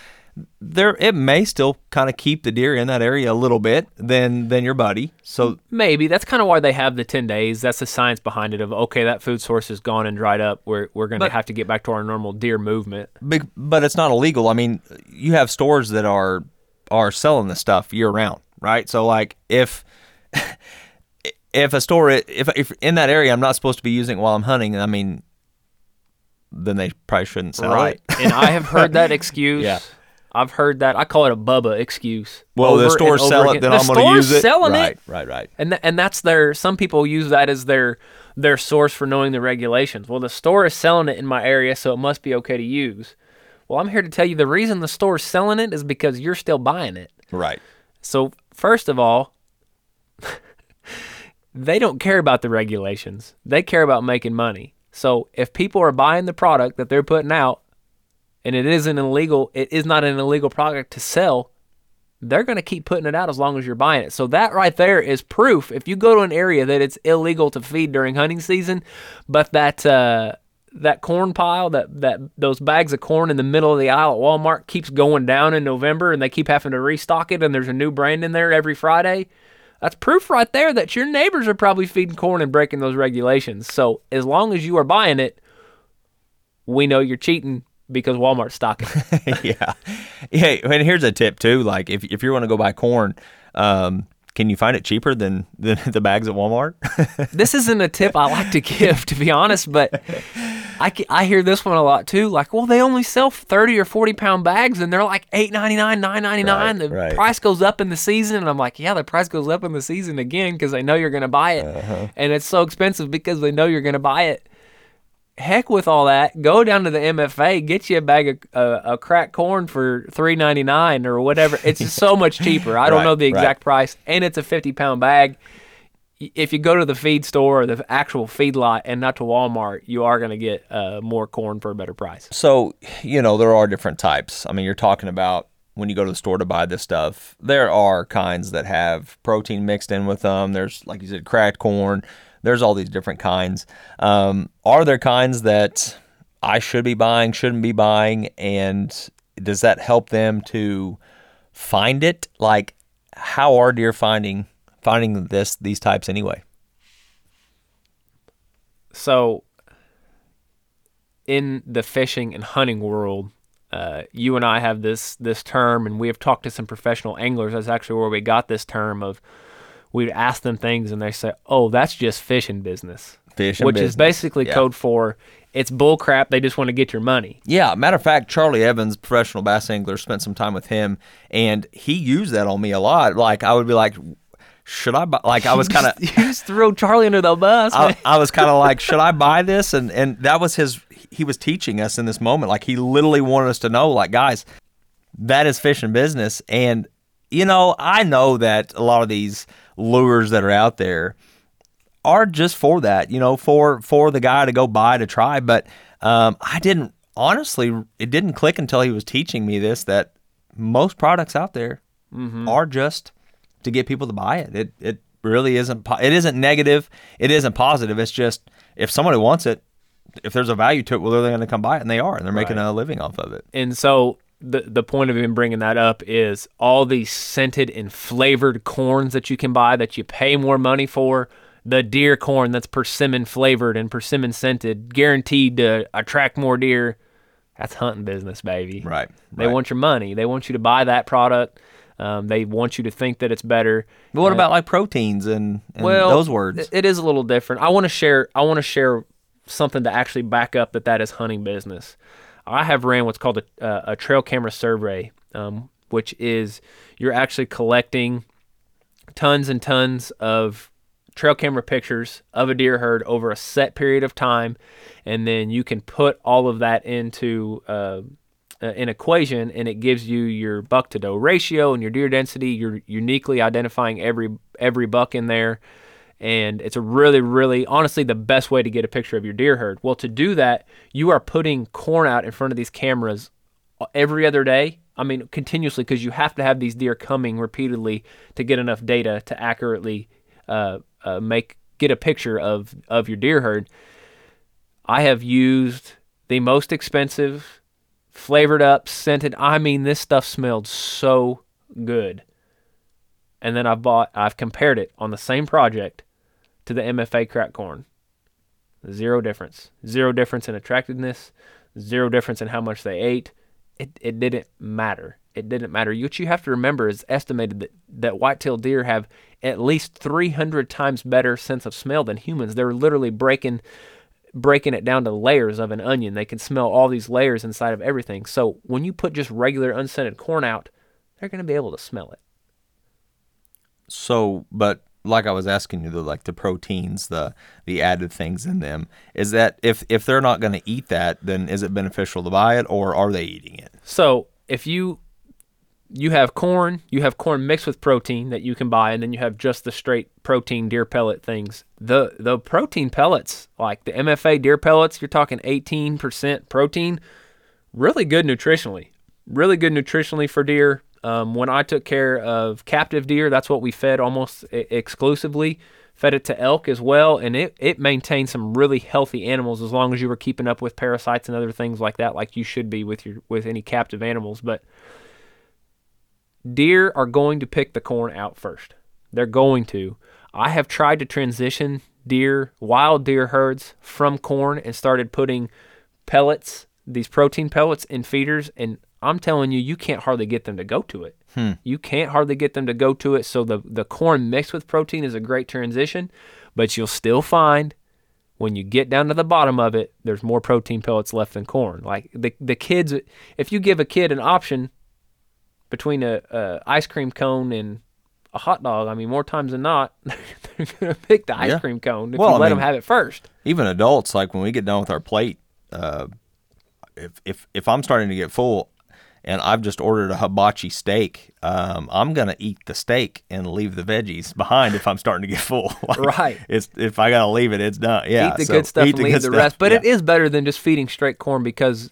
there it may still kind of keep the deer in that area a little bit than than your buddy. So Maybe that's kind of why they have the ten days. That's the science behind it. Of okay, that food source is gone and dried up. We're we're going to have to get back to our normal deer movement. Big, but it's not illegal. I mean, you have stores that are are selling this stuff year round, right? So like if if a store if if in that area I'm not supposed to be using it while I'm hunting, I mean, then they probably shouldn't sell right. it. and I have heard that excuse. Yeah. I've heard that. I call it a Bubba excuse. Well, the stores sell it, then the I'm going to use it. selling right, it. right, right. And th- and that's their. Some people use that as their their source for knowing the regulations. Well, the store is selling it in my area, so it must be okay to use. Well, I'm here to tell you the reason the store's selling it is because you're still buying it. Right. So first of all, they don't care about the regulations. They care about making money. So if people are buying the product that they're putting out, and it isn't illegal, it is not an illegal product to sell. They're going to keep putting it out as long as you're buying it. So that right there is proof. If you go to an area that it's illegal to feed during hunting season, but that uh, that corn pile, that that those bags of corn in the middle of the aisle at Walmart keeps going down in November, and they keep having to restock it, and there's a new brand in there every Friday. That's proof right there that your neighbors are probably feeding corn and breaking those regulations. So as long as you are buying it, we know you're cheating because Walmart's stocking. it. yeah. Yeah. And here's a tip too. Like if if you want to go buy corn, um, can you find it cheaper than, than the bags at Walmart? this isn't a tip I like to give, to be honest, but I, I hear this one a lot too. Like, well, they only sell 30 or 40 pound bags and they're like $8.99, $9.99. Right, the right. price goes up in the season. And I'm like, yeah, the price goes up in the season again because they know you're going to buy it. Uh-huh. And it's so expensive because they know you're going to buy it. heck with all that. Go down to the MFA, get you a bag of uh, a cracked corn for three ninety nine or whatever. It's just so much cheaper. I don't Right, know the exact price, and it's a fifty pound bag. If you go to the feed store or the actual feed lot and not to Walmart, you are going to get uh, more corn for a better price. So, you know, there are different types. I mean, you're talking about when you go to the store to buy this stuff, there are kinds that have protein mixed in with them. There's, like you said, cracked corn. There's all these different kinds. Um, are there kinds that I should be buying, shouldn't be buying? And does that help them to find it? Like, how are deer finding finding this these types anyway? So, in the fishing and hunting world, uh, you and I have this this term, and we have talked to some professional anglers. That's actually where we got this term of. We'd ask them things, and they say, "Oh, that's just fishing business," Fishing which is basically Yeah. code for it's bull crap. They just want to get your money. Yeah, matter of fact, Charlie Evans, professional bass angler, spent some time with him, and he used that on me a lot. Like I would be like, "Should I buy?" Like I was kind of, you just throw Charlie under the bus. I. I was kind of like, "Should I buy this?" And and that was his. He was teaching us in this moment. Like he literally wanted us to know, like, guys, that is fishing business. And you know, I know that a lot of these lures that are out there are just for that, you know, for for the guy to go buy to try. But um, I didn't honestly, it didn't click until he was teaching me this that most products out there are just to get people to buy it. It it really isn't. Po- it isn't negative. It isn't positive. It's just if somebody wants it, if there's a value to it, well, they're going to come buy it, and they are, and they're making a living off of it. And so the the point of him bringing that up is all these scented and flavored corns that you can buy that you pay more money for. The deer corn that's persimmon flavored and persimmon scented, guaranteed to attract more deer. That's hunting business, baby. Right, They right. want your money. They want you to buy that product. Um, they want you to think that it's better. But what about like proteins and, and well, those words? it- it is a little different. I want to share. I want to share something to actually back up that that is hunting business. I have ran what's called a, uh, a trail camera survey, um, which is you're actually collecting tons and tons of trail camera pictures of a deer herd over a set period of time, and then you can put all of that into uh, uh, an equation, and it gives you your buck to doe ratio and your deer density. You're uniquely identifying every every buck in there, and it's a really, really, honestly, the best way to get a picture of your deer herd. Well, to do that, you are putting corn out in front of these cameras every other day. I mean, continuously, because you have to have these deer coming repeatedly to get enough data to accurately uh, uh, make get a picture of of your deer herd. I have used the most expensive, flavored up, scented. I mean, this stuff smelled so good. And then I've bought, I've compared it on the same project to the MFA crack corn. Zero difference. Zero difference in attractiveness. Zero difference in how much they ate. It, it didn't matter. It didn't matter. What you have to remember is estimated that, that white-tailed deer have at least 300 times better sense of smell than humans. They're literally breaking breaking it down to layers of an onion. They can smell all these layers inside of everything. So when you put just regular unscented corn out, they're going to be able to smell it. So, but like I was asking you, the like the proteins, the the added things in them, is that if if they're not going to eat that, then is it beneficial to buy it, or are they eating it? So if you you have corn, you have corn mixed with protein that you can buy, and then you have just the straight protein deer pellet things. The the protein pellets, like the MFA deer pellets, you're talking 18% protein. Really good nutritionally. Really good nutritionally for deer. Um, when I took care of captive deer, that's what we fed almost e- exclusively. Fed it to elk as well, and it, it maintained some really healthy animals as long as you were keeping up with parasites and other things like that, like you should be with your with any captive animals. But deer are going to pick the corn out first. They're going to. I have tried to transition deer, wild deer herds from corn and started putting pellets, these protein pellets in feeders and I'm telling you you can't hardly get them to go to it. Hmm. You can't hardly get them to go to it so the the corn mixed with protein is a great transition, but you'll still find when you get down to the bottom of it, there's more protein pellets left than corn. Like the the kids, if you give a kid an option between a, a ice cream cone and a hot dog, I mean, more times than not, they're going to pick the ice Yeah. cream cone if Well, you I let mean- them have it first. even adults, like when we get done with our plate, uh, if if if I'm starting to get full, and I've just ordered a hibachi steak, um, I'm gonna eat the steak and leave the veggies behind if I'm starting to get full. Like, Right. It's if I gotta leave it, it's done. Yeah. eat the so good stuff and leave the stuff. rest. But Yeah. it is better than just feeding straight corn because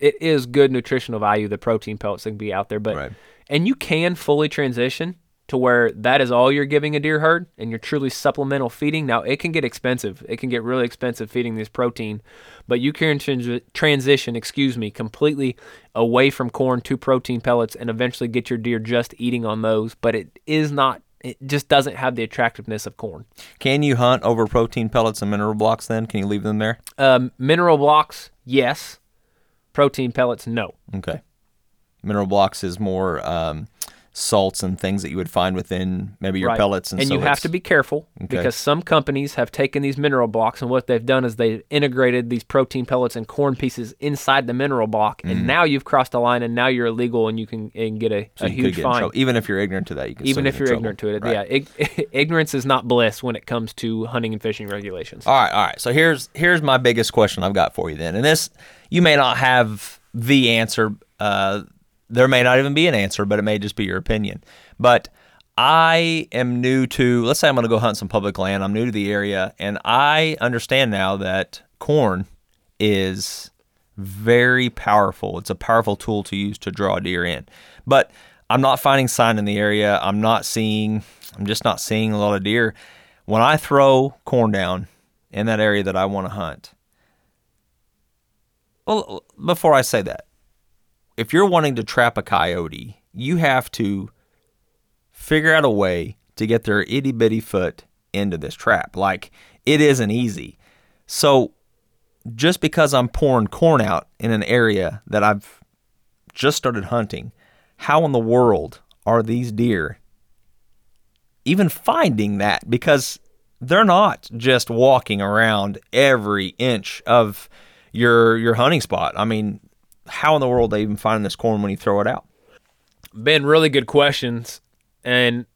it is good nutritional value, the protein pellets that can be out there. But Right. and you can fully transition to where that is all you're giving a deer herd and you're truly supplemental feeding. Now it can get expensive. It can get really expensive feeding this protein, but you can trans- transition, excuse me, completely away from corn to protein pellets and eventually get your deer just eating on those. But it is not. It just doesn't have the attractiveness of corn. Can you hunt over protein pellets and mineral blocks? Then can you leave them there? Um, mineral blocks, yes. Protein pellets, no. Okay. Mineral blocks is more um, salts and things that you would find within maybe your Right. pellets, and, so And you have to be careful Okay. because some companies have taken these mineral blocks and what they've done is they've integrated these protein pellets and corn pieces inside the mineral block, and now you've crossed the line, and now you're illegal, and you can and get a, Mm. so a huge get fine. trouble. even if you're ignorant to that. You can Even if you're in ignorant to it. Right. yeah. Ig- ignorance is not bliss when it comes to hunting and fishing regulations. All right, all right. So here's here's my biggest question I've got for you then, and this you may not have the answer. Uh, there may not even be an answer, but it may just be your opinion. But I am new to. Let's say I'm going to go hunt some public land. I'm new to the area, and I understand now that corn is very powerful. It's a powerful tool to use to draw deer in. But I'm not finding sign in the area. I'm not seeing. I'm just not seeing a lot of deer. When I throw corn down in that area that I want to hunt. Well, before I say that, if you're wanting to trap a coyote, you have to figure out a way to get their itty bitty foot into this trap. Like it isn't easy. So just because I'm pouring corn out in an area that I've just started hunting, how in the world are these deer even finding that? Because they're not just walking around every inch of your your hunting spot. I mean, how in the world they even finding this corn when you throw it out? Ben, really good questions, and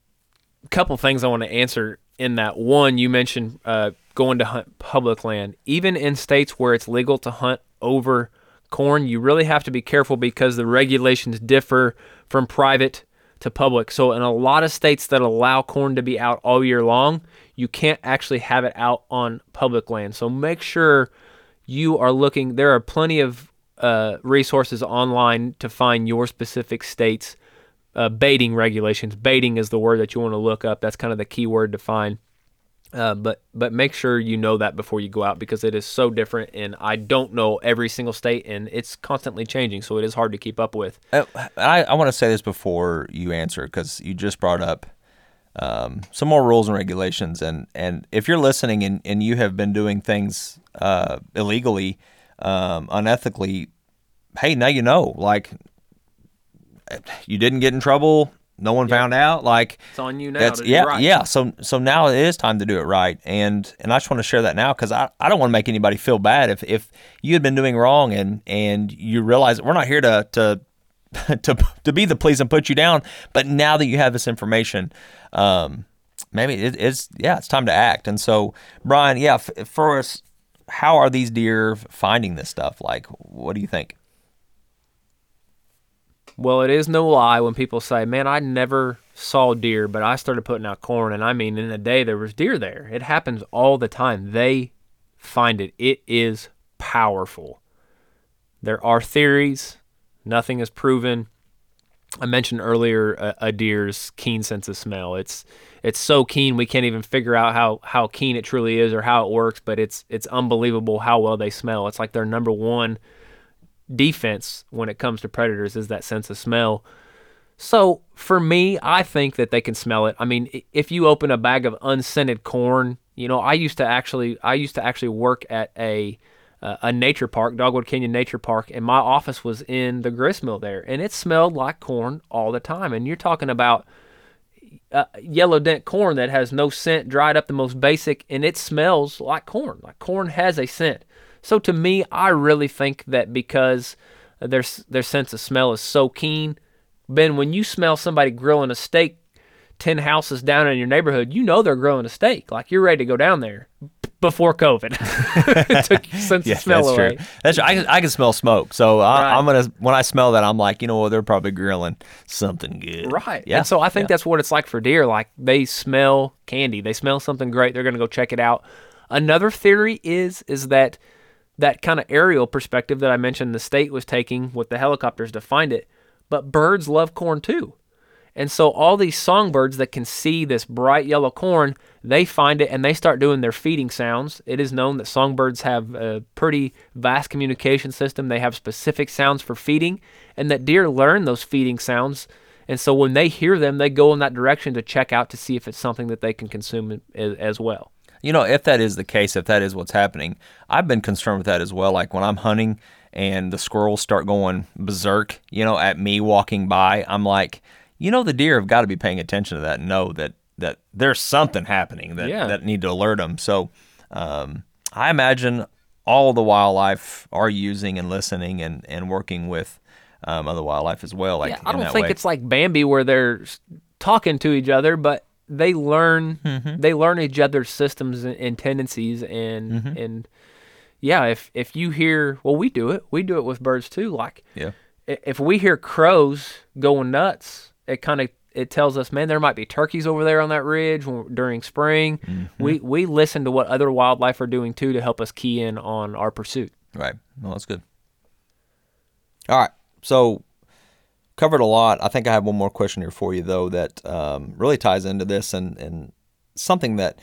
a couple things I want to answer in that. One, you mentioned uh, going to hunt public land. Even in states where it's legal to hunt over corn, you really have to be careful because the regulations differ from private to public. So, in a lot of states that allow corn to be out all year long, you can't actually have it out on public land. So, make sure you are looking. There are plenty of uh, resources online to find your specific state's uh, baiting regulations. Baiting is the word that you want to look up. That's kind of the key word to find. Uh, but but make sure you know that before you go out because it is so different, and I don't know every single state, and it's constantly changing, so it is hard to keep up with. Uh, I, I want to say this before you answer because you just brought up um, some more rules and regulations, and, and if you're listening and, and you have been doing things uh, illegally, um, unethically, hey, now you know. Like you didn't get in trouble, no one found out. Like It's on you now. that's yeah, right. yeah. So so now it is time to do it right, and and I just want to share that now because I, I don't want to make anybody feel bad if if you had been doing wrong and and you realize we're not here to to to to be the police and put you down, but now that you have this information, um, maybe it, it's yeah, it's time to act. And so Brian, yeah, f- for us, how are these deer finding this stuff? Like, what do you think? Well, it is no lie when people say, "Man, I never saw deer, but I started putting out corn." And I mean, in a day there was deer there. It happens all the time. They find it. It is powerful. There are theories. Nothing is proven. I mentioned earlier uh, a, a deer's keen sense of smell. It's it's so keen we can't even figure out how how keen it truly is or how it works. But it's it's unbelievable how well they smell. It's like their number one defense when it comes to predators is that sense of smell. So for me, I think that they can smell it. I mean, if you open a bag of unscented corn, you know, I used to actually I used to actually work at a uh, a nature park, Dogwood Canyon Nature Park, and my office was in the grist mill there, and it smelled like corn all the time. And you're talking about uh, yellow dent corn that has no scent, dried up the most basic, and it smells like corn. Like corn has a scent. So to me, I really think that because their their sense of smell is so keen, Ben, when you smell somebody grilling a steak ten houses down in your neighborhood, you know they're growing a steak. Like you're ready to go down there before COVID. it took sense Yeah, of smell that's away. true. That's true. I can, I can smell smoke, so I, Right. I'm gonna when I smell that, I'm like, you know what? They're probably grilling something good. Right. Yeah. And so I think that's what it's like for deer. Like they smell candy. They smell something great. They're going to go check it out. Another theory is is that that kind of aerial perspective that I mentioned the state was taking with the helicopters to find it. But birds love corn too. And so all these songbirds that can see this bright yellow corn, they find it and they start doing their feeding sounds. It is known that songbirds have a pretty vast communication system. They have specific sounds for feeding and that deer learn those feeding sounds. And so when they hear them, they go in that direction to check out to see if it's something that they can consume as, well. You know, if that is the case, if that is what's happening, I've been concerned with that as well. Like when I'm hunting and the squirrels start going berserk, you know, at me walking by, I'm like, you know, the deer have got to be paying attention to that and know that that there's something happening that Yeah. that need to alert them. So, um, I imagine all the wildlife are using and listening and and working with um, other wildlife as well. Like Yeah, I don't think way. it's like Bambi where they're talking to each other, but they learn Mm-hmm. they learn each other's systems and, and tendencies and Mm-hmm. and yeah, if if you hear well, we do it. We do it with birds too. Like yeah. if we hear crows going nuts, it kind of it tells us, man, there might be turkeys over there on that ridge during spring. Mm-hmm. We we listen to what other wildlife are doing too to help us key in on our pursuit. Right. Well, that's good. All right. So covered a lot. I think I have one more question here for you though that um, really ties into this and and something that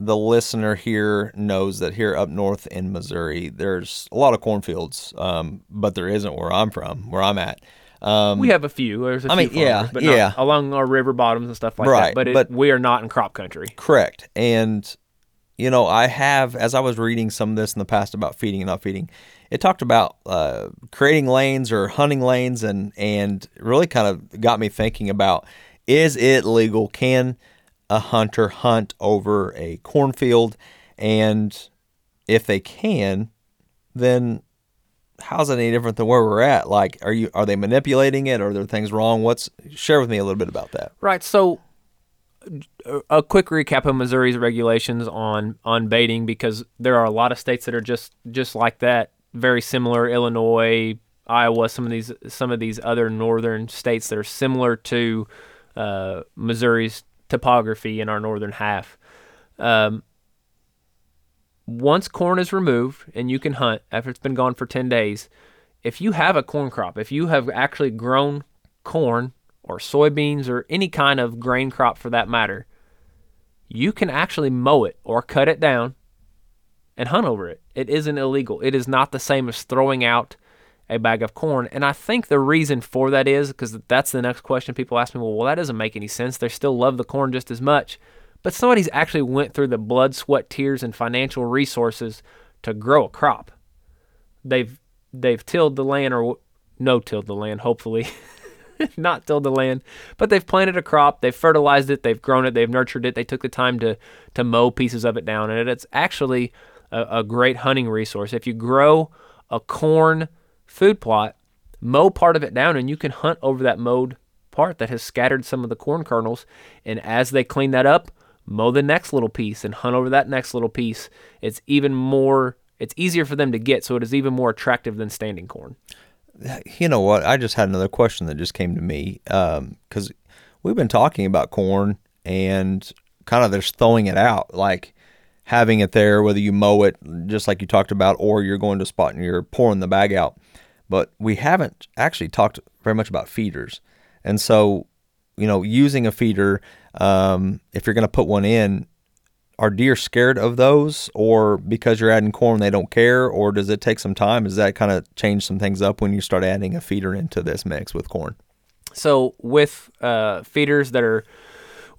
the listener here knows that here up north in Missouri, there's a lot of cornfields, um, but there isn't where I'm from, where I'm at. Um, We have a few. There's a I few mean, yeah, but yeah. not along our river bottoms and stuff like Right, that. But, it, but- we are not in crop country. Correct. And, you know, I have, as I was reading some of this in the past about feeding and not feeding, it talked about uh, creating lanes or hunting lanes and, and really kind of got me thinking about is it legal? Can a hunter hunt over a cornfield? And if they can, then how's it any different than where we're at? Like, are you are they manipulating it? Are there things wrong? What's share with me a little bit about that? Right. So, a quick recap of Missouri's regulations on on baiting because there are a lot of states that are just just like that, very similar. Illinois, Iowa, some of these some of these other northern states that are similar to uh, Missouri's topography in our northern half. Um, once corn is removed and you can hunt after it's been gone for 10 days, if you have a corn crop, if you have actually grown corn or soybeans or any kind of grain crop for that matter, you can actually mow it or cut it down and hunt over it. It isn't illegal. It is not the same as throwing out a bag of corn. And I think the reason for that is because that's the next question people ask me, well, well, that doesn't make any sense. They still love the corn just as much. But somebody's actually went through the blood, sweat, tears, and financial resources to grow a crop. They've they've tilled the land or no tilled the land, hopefully. not tilled the land, but they've planted a crop, they've fertilized it, they've grown it, they've nurtured it, they took the time to to mow pieces of it down, and it's actually a, a great hunting resource. If you grow a corn food plot, mow part of it down, and you can hunt over that mowed part that has scattered some of the corn kernels. And as they clean that up, mow the next little piece and hunt over that next little piece. It's even more. It's easier for them to get, so it is even more attractive than standing corn. you know what? I just had another question that just came to me um, because we've been talking about corn and kind of just throwing it out, like having it there, whether you mow it, just like you talked about, or you're going to spot and you're pouring the bag out. But we haven't actually talked very much about feeders. And so, you know, using a feeder, um, if you're going to put one in, are deer scared of those? Or because you're adding corn they don't care? Or does it take some time? Does that kind of change some things up when you start adding a feeder into this mix with corn? So with uh, feeders that are,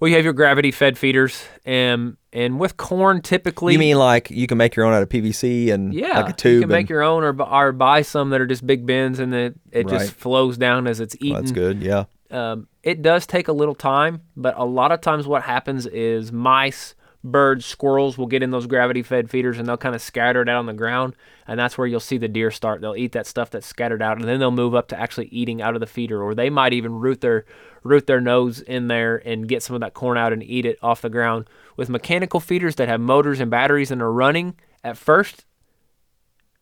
well, you have your gravity fed feeders, and and with corn typically, you mean like you can make your own out of pvc and yeah, like a tube you can make your own or, or buy some that are just big bins, and it it Right. just flows down as it's Well, eaten. that's good yeah. Um, it does take a little time, but a lot of times what happens is mice, birds, squirrels will get in those gravity fed feeders and they'll kind of scatter it out on the ground. And that's where you'll see the deer start. They'll eat that stuff that's scattered out and then they'll move up to actually eating out of the feeder. Or they might even root their root their nose in there and get some of that corn out and eat it off the ground. With mechanical feeders that have motors and batteries and are running, at first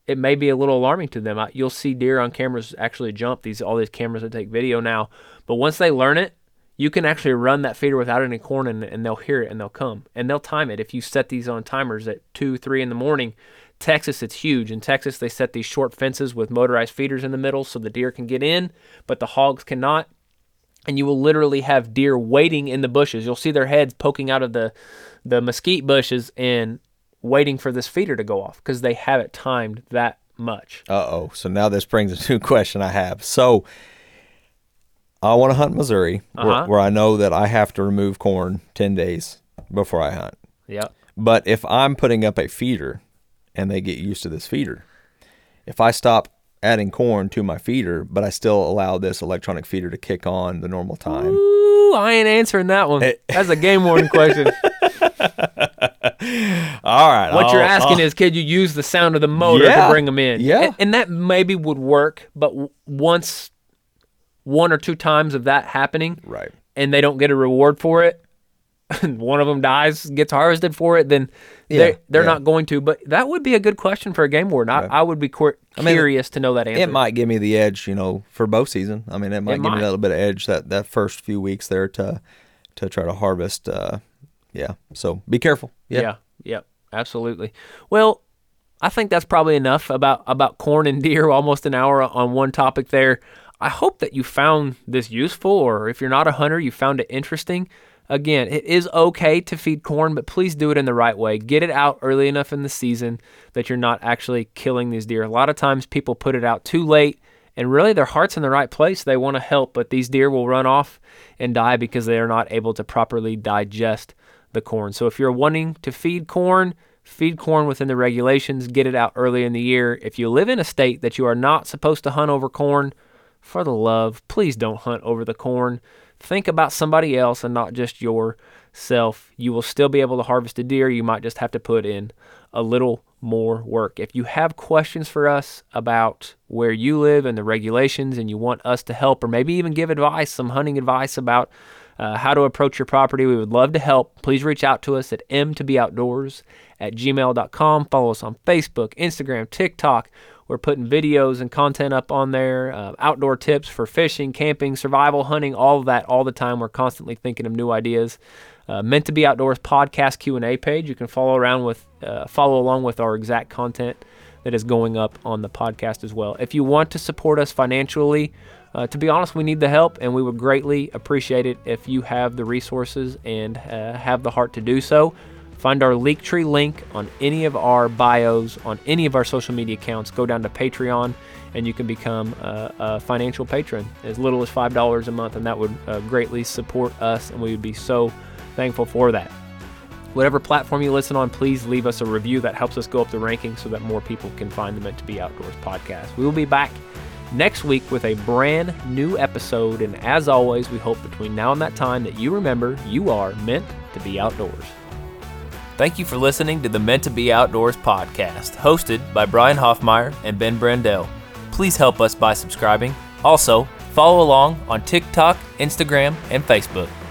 it may be a little alarming to them. You'll see deer on cameras actually jump these all these cameras that take video now. But once they learn it, you can actually run that feeder without any corn it, and they'll hear it and they'll come and they'll time it. If you set these on timers at two, three in the morning, Texas it's huge. In Texas they set these short fences with motorized feeders in the middle so the deer can get in, but the hogs cannot. And you will literally have deer waiting in the bushes. You'll see their heads poking out of the the mesquite bushes and waiting for this feeder to go off because they have it timed that much. Uh oh. So now this brings a new question I have. So I want to hunt Missouri, Uh-huh. where, where I know that I have to remove corn 10 days before I hunt. Yep. But if I'm putting up a feeder and they get used to this feeder, if I stop adding corn to my feeder, but I still allow this electronic feeder to kick on the normal time. Ooh, I ain't answering that one. That's a game warden question. All right. What you're asking I'll- is, could you use the sound of the motor Yeah, to bring them in? yeah. and, and that maybe would work, but w- once, one or two times of that happening, Right. and they don't get a reward for it, and one of them dies, gets harvested for it, then Yeah, they they're yeah. not going to. But that would be a good question for a game warden. I, I would be cur- mean, curious to know that answer. It might give me the edge, you know, for bow season. I mean, it might It give might. me a little bit of edge that that first few weeks there to to try to harvest. Uh, yeah. So be careful. Yeah. Yeah. Yep. Absolutely. Well, I think that's probably enough about about corn and deer. Almost an hour on one topic there. I hope that you found this useful, or if you're not a hunter, you found it interesting. Again, it is okay to feed corn, but please do it in the right way. Get it out early enough in the season that you're not actually killing these deer. A lot of times people put it out too late and really their heart's in the right place. They want to help, but these deer will run off and die because they are not able to properly digest the corn. So if you're wanting to feed corn, feed corn within the regulations, get it out early in the year. If you live in a state that you are not supposed to hunt over corn, for the love, please don't hunt over the corn. Think about somebody else and not just yourself. You will still be able to harvest a deer. You might just have to put in a little more work. If you have questions for us about where you live and the regulations and you want us to help or maybe even give advice, some hunting advice about uh, how to approach your property, we would love to help. Please reach out to us at m2beoutdoors at gmail.com. Follow us on Facebook, Instagram, TikTok. We're putting videos and content up on there, uh, outdoor tips for fishing, camping, survival, hunting, all of that all the time. We're constantly thinking of new ideas. Uh, Meant to be outdoors podcast Q and A page. You can follow around with, uh, follow along with our exact content that is going up on the podcast as well. If you want to support us financially, uh, to be honest, we need the help, and we would greatly appreciate it if you have the resources and uh, have the heart to do so. Find our Linktree link on any of our bios, on any of our social media accounts. Go down to Patreon, and you can become a, a financial patron as little as five dollars a month, and that would uh, greatly support us, and we would be so thankful for that. Whatever platform you listen on, please leave us a review that helps us go up the rankings so that more people can find the Meant to Be Outdoors podcast. We will be back next week with a brand new episode, and as always, we hope between now and that time that you remember you are meant to be outdoors. Thank you for listening to the Meant to Be Outdoors podcast, hosted by Brian Hoffmeyer and Ben Brandell. Please help us by subscribing. Also, follow along on TikTok, Instagram, and Facebook.